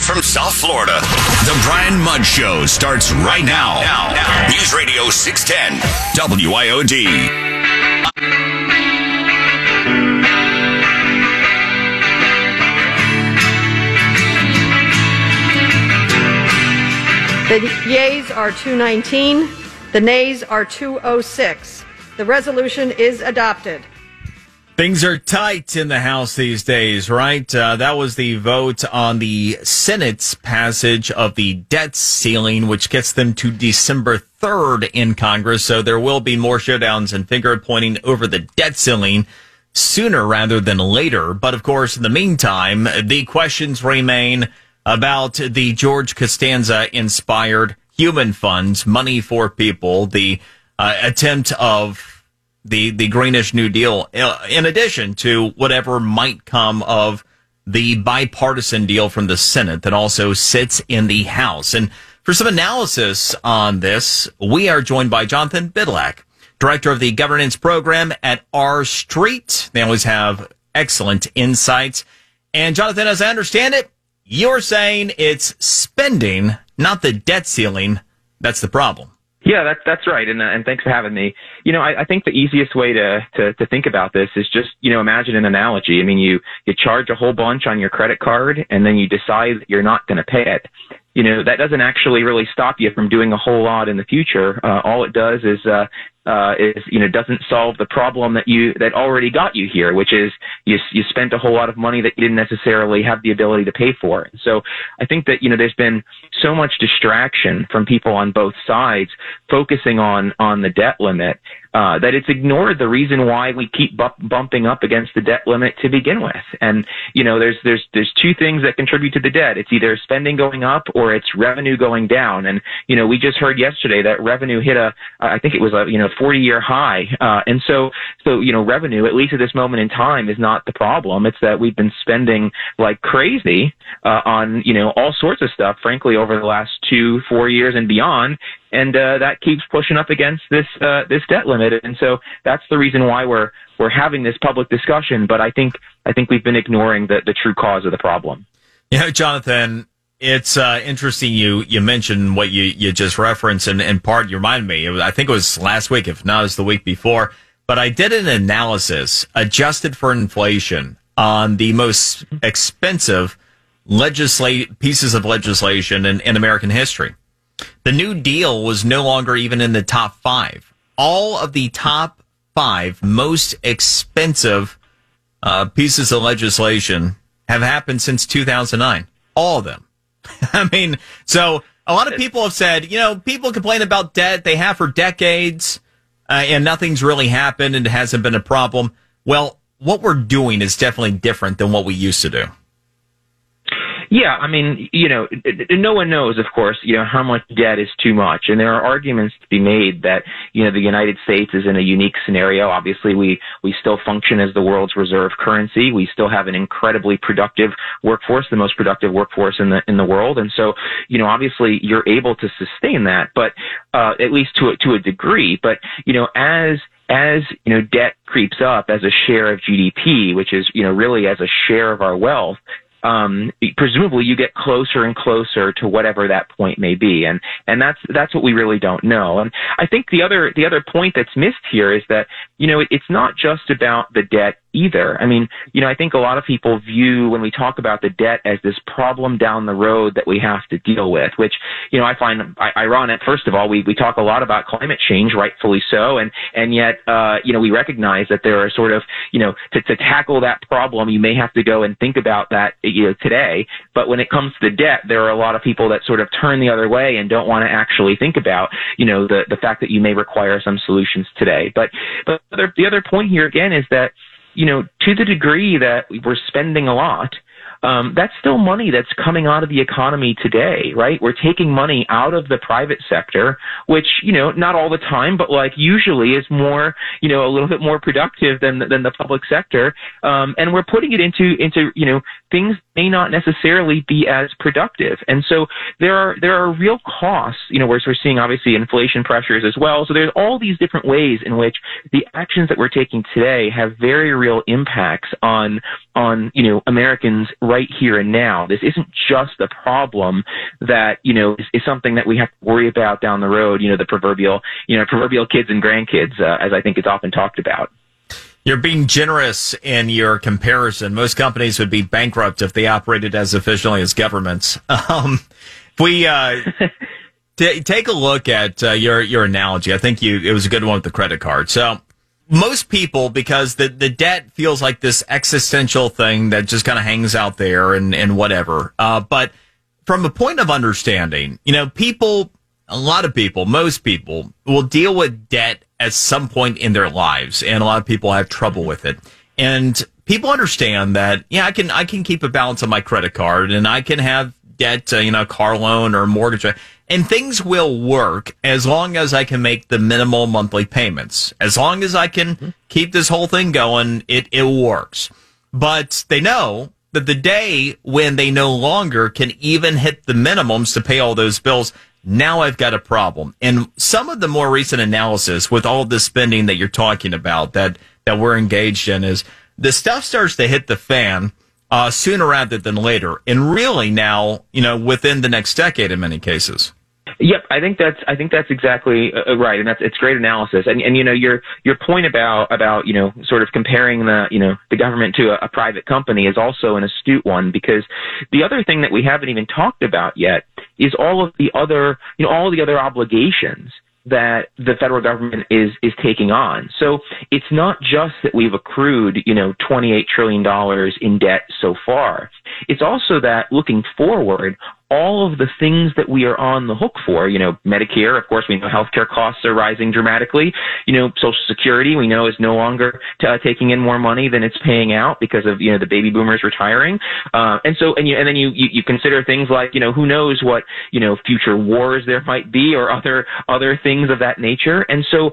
Live from South Florida, the Brian Mudd Show starts right now. Now, now. News Radio 610, WIOD. The yeas are 219. The nays are 206. The resolution is adopted. Things are tight in the House these days, right? Uh, that was the vote on the Senate's passage of the debt ceiling, which gets them to December 3rd in Congress. So there will be more showdowns and finger pointing over the debt ceiling sooner rather than later. But of course, in the meantime, the questions remain about the George Costanza inspired human funds, money for people, the uh, attempt of the the greenish new deal uh, in addition to whatever might come of the bipartisan deal from the Senate that also sits in the House. And for some analysis on this, we are joined by Jonathan Bydlak, director of the governance program at R Street. They always have excellent insights. And Jonathan, as I understand it, you're saying it's spending, not the debt ceiling. That's the problem. Yeah, that's that's right, and uh, and thanks for having me. You know, I, I think the easiest way to, to to think about this is just you know imagine an analogy. I mean, you you charge a whole bunch on your credit card, and then you decide that you're not going to pay it. You know, that doesn't actually really stop you from doing a whole lot in the future. Uh, all it does is uh, uh, is you know doesn't solve the problem that you that already got you here, which is you you spent a whole lot of money that you didn't necessarily have the ability to pay for. So I think that you know there's been so much distraction from people on both sides focusing on on the debt limit uh, that it's ignored the reason why we keep bu- bumping up against the debt limit to begin with. And you know, there's there's there's two things that contribute to the debt. It's either spending going up or it's revenue going down. And you know, we just heard yesterday that revenue hit a I think it was a you know 40 year high. Uh, and so so you know, revenue at least at this moment in time is not the problem. It's that we've been spending like crazy uh, on you know all sorts of stuff. Frankly, over the last two four years and beyond and uh, that keeps pushing up against this uh, this debt limit. And so that's the reason why we're we're having this public discussion. But I think I think we've been ignoring the the true cause of the problem. Yeah, Jonathan. It's uh, interesting you you mentioned what you, you just referenced, and in part you reminded me. Was, I think it was last week, if not, it was the week before. But I did an analysis adjusted for inflation on the most expensive legislate pieces of legislation in, in American history. The New Deal was no longer even in the top five. All of the top five most expensive uh, pieces of legislation have happened since 2009. All of them. I mean, so a lot of people have said, you know, people complain about debt. They have for decades, uh, and nothing's really happened and it hasn't been a problem. Well, what we're doing is definitely different than what we used to do. Yeah, I mean, you know, no one knows, of course, you know, how much debt is too much. And there are arguments to be made that, you know, the United States is in a unique scenario. Obviously, we, we still function as the world's reserve currency. We still have an incredibly productive workforce, the most productive workforce in the, in the world. And so, you know, obviously you're able to sustain that, but, uh, at least to a, to a degree. But, you know, as, as you know debt creeps up as a share of GDP, which is you know really as a share of our wealth, um, presumably you get closer and closer to whatever that point may be, and and that's that's what we really don't know. And I think the other the other point that's missed here is that you know it, it's not just about the debt either. I mean, you know, I think a lot of people view when we talk about the debt as this problem down the road that we have to deal with, which, you know, I find ironic. First of all, we, we talk a lot about climate change, rightfully so, and, and yet, uh, you know, we recognize that there are sort of, you know, to, to tackle that problem, you may have to go and think about that, you know, today. But when it comes to the debt, there are a lot of people that sort of turn the other way and don't want to actually think about, you know, the, the fact that you may require some solutions today. But, but other, the other point here again is that, you know, to the degree that we're spending a lot, um, that's still money that's coming out of the economy today, right? We're taking money out of the private sector, which, you know, not all the time, but like usually is more, you know, a little bit more productive than, than the public sector. Um, and we're putting it into, into, you know, things may not necessarily be as productive. And so there are, there are real costs, you know, we're, we're seeing obviously inflation pressures as well. So there's all these different ways in which the actions that we're taking today have very real impacts on, on, you know, Americans right here and now. This isn't just a problem that, you know, is, is something that we have to worry about down the road, you know, the proverbial, you know, proverbial kids and grandkids, uh, as I think it's often talked about. You're being generous in your comparison. Most companies would be bankrupt if they operated as efficiently as governments. Um, if we uh, t- take a look at uh, your your analogy, I think you it was a good one with the credit card. So most people, because the the debt feels like this existential thing that just kind of hangs out there and and whatever. Uh, but from a point of understanding, you know, people, a lot of people, most people will deal with debt at some point in their lives, and a lot of people have trouble with it. And people understand that, yeah, I can I can keep a balance on my credit card, and I can have debt, uh, you know, car loan or mortgage, and things will work as long as I can make the minimal monthly payments. As long as I can mm-hmm. keep this whole thing going, it it works. But they know that the day when they no longer can even hit the minimums to pay all those bills, now I've got a problem. And some of the more recent analysis with all the spending that you're talking about that, that we're engaged in is the stuff starts to hit the fan uh, sooner rather than later. And really now, you know, within the next decade in many cases. Yep, I think that's I think that's exactly uh, uh, right, and that's it's great analysis. And and you know your your point about about you know sort of comparing the you know the government to a, a private company is also an astute one because the other thing that we haven't even talked about yet is all of the other you know all the other obligations that the federal government is is taking on. So it's not just that we've accrued, you know, 28 trillion dollars in debt so far. It's also that looking forward, all of the things that we are on the hook for, you know, Medicare, of course, we know healthcare costs are rising dramatically. You know, Social Security, we know is no longer t- uh, taking in more money than it's paying out because of, you know, the baby boomers retiring. Uh, and so, and you, and then you, you, you consider things like, you know, who knows what, you know, future wars there might be or other, other things of that nature. And so,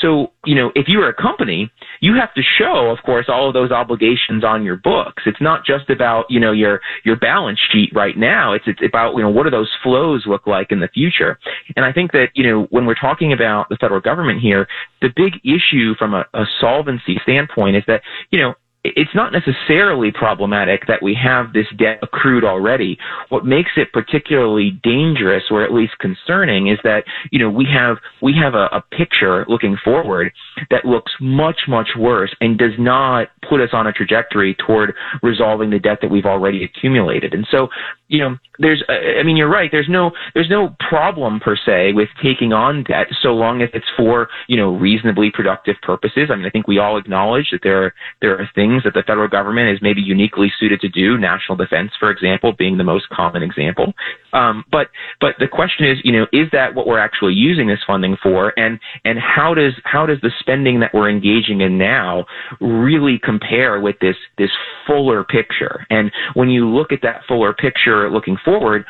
so, you know, if you are a company, you have to show, of course, all of those obligations on your books. It's not just about, you know, your, your balance sheet right now. It's, it's about, you know, what do those flows look like in the future? And I think that, you know, when we're talking about the federal government here, the big issue from a, a solvency standpoint is that, you know, it's not necessarily problematic that we have this debt accrued already. What makes it particularly dangerous or at least concerning is that, you know, we have, we have a, a picture looking forward that looks much, much worse and does not put us on a trajectory toward resolving the debt that we've already accumulated. And so, you know, there's, I mean, you're right. There's no, there's no problem per se with taking on debt so long as it's for, you know, reasonably productive purposes. I mean, I think we all acknowledge that there are, there are things things that the federal government is maybe uniquely suited to do, national defense, for example, being the most common example. Um, but but the question is, you know, is that what we're actually using this funding for, and and how does how does the spending that we're engaging in now really compare with this this fuller picture? And when you look at that fuller picture looking forward,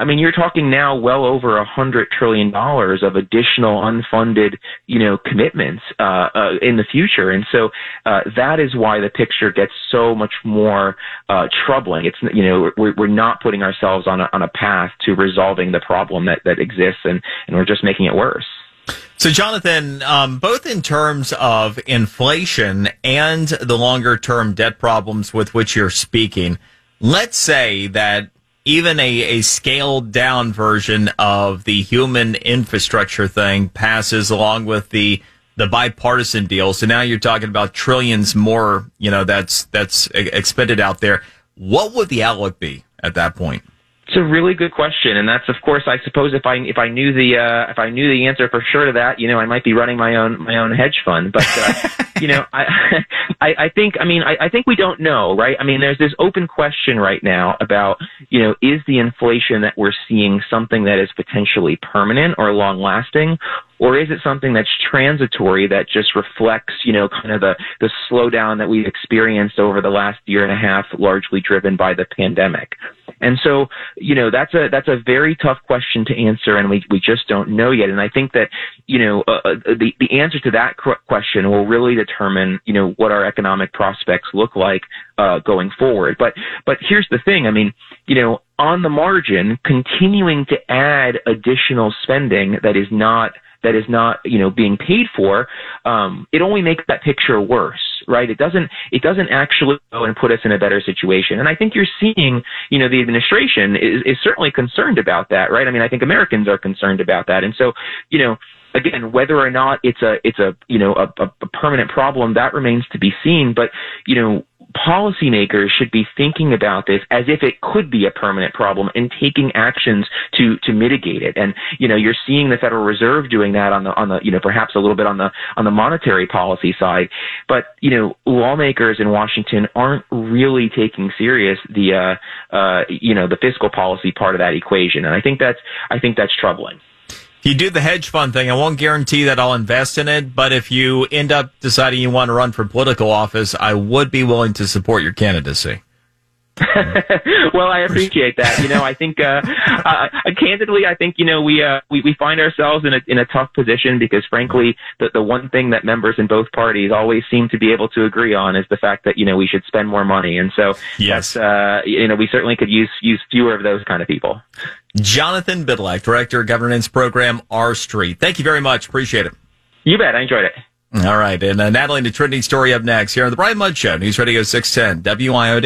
I mean, you're talking now well over a hundred trillion dollars of additional unfunded, you know, commitments uh, uh, in the future, and so uh, that is why the picture gets so much more uh, troubling. It's you know we're, we're not putting ourselves on a on a path to resolving the problem that that exists, and and we're just making it worse. So, Jonathan, um, both in terms of inflation and the longer term debt problems with which you're speaking, let's say that even a, a scaled down version of the human infrastructure thing passes along with the the bipartisan deal. So now you're talking about trillions more, you know, that's that's expended out there. What would the outlook be at that point? It's a really good question, and that's of course I suppose if I if I knew the uh, if I knew the answer for sure to that, you know, I might be running my own my own hedge fund. But uh, you know, I, I I think I mean I, I think we don't know, right? I mean, there's this open question right now about you know is the inflation that we're seeing something that is potentially permanent or long lasting, or is it something that's transitory that just reflects, you know, kind of the, the slowdown that we've experienced over the last year and a half, largely driven by the pandemic? And so, you know, that's a, that's a very tough question to answer and we, we just don't know yet. And I think that, you know, uh, uh the, the answer to that question will really determine, you know, what our economic prospects look like, uh, going forward. But, but here's the thing. I mean, you know, on the margin, continuing to add additional spending that is not that is not, you know, being paid for, um, it only makes that picture worse. Right? It doesn't it doesn't actually go and put us in a better situation. And I think you're seeing, you know, the administration is, is certainly concerned about that, right? I mean, I think Americans are concerned about that. And so, you know, again, whether or not it's a it's a you know a, a permanent problem that remains to be seen. But you know, policymakers should be thinking about this as if it could be a permanent problem and taking actions to to mitigate it. And you know, you're seeing the Federal Reserve doing that on the on the you know perhaps a little bit on the on the monetary policy side. But you know, lawmakers in Washington aren't really taking serious the uh, uh, you know the fiscal policy part of that equation. And I think that's I think that's troubling. You do the hedge fund thing, I won't guarantee that I'll invest in it, but if you end up deciding you want to run for political office, I would be willing to support your candidacy. well, I appreciate that. You know, I think, uh, uh, candidly, I think, you know, we, uh, we, we find ourselves in a, in a tough position because frankly, the, the one thing that members in both parties always seem to be able to agree on is the fact that, you know, we should spend more money. And so, yes, uh, you know, we certainly could use, use fewer of those kind of people. Jonathan Bydlak, Director of Governance Program, R Street. Thank you very much. Appreciate it. You bet. I enjoyed it. All right. And uh, Natalie, the trending story up next here on the Brian Mudd Show, News Radio 610, WIOD.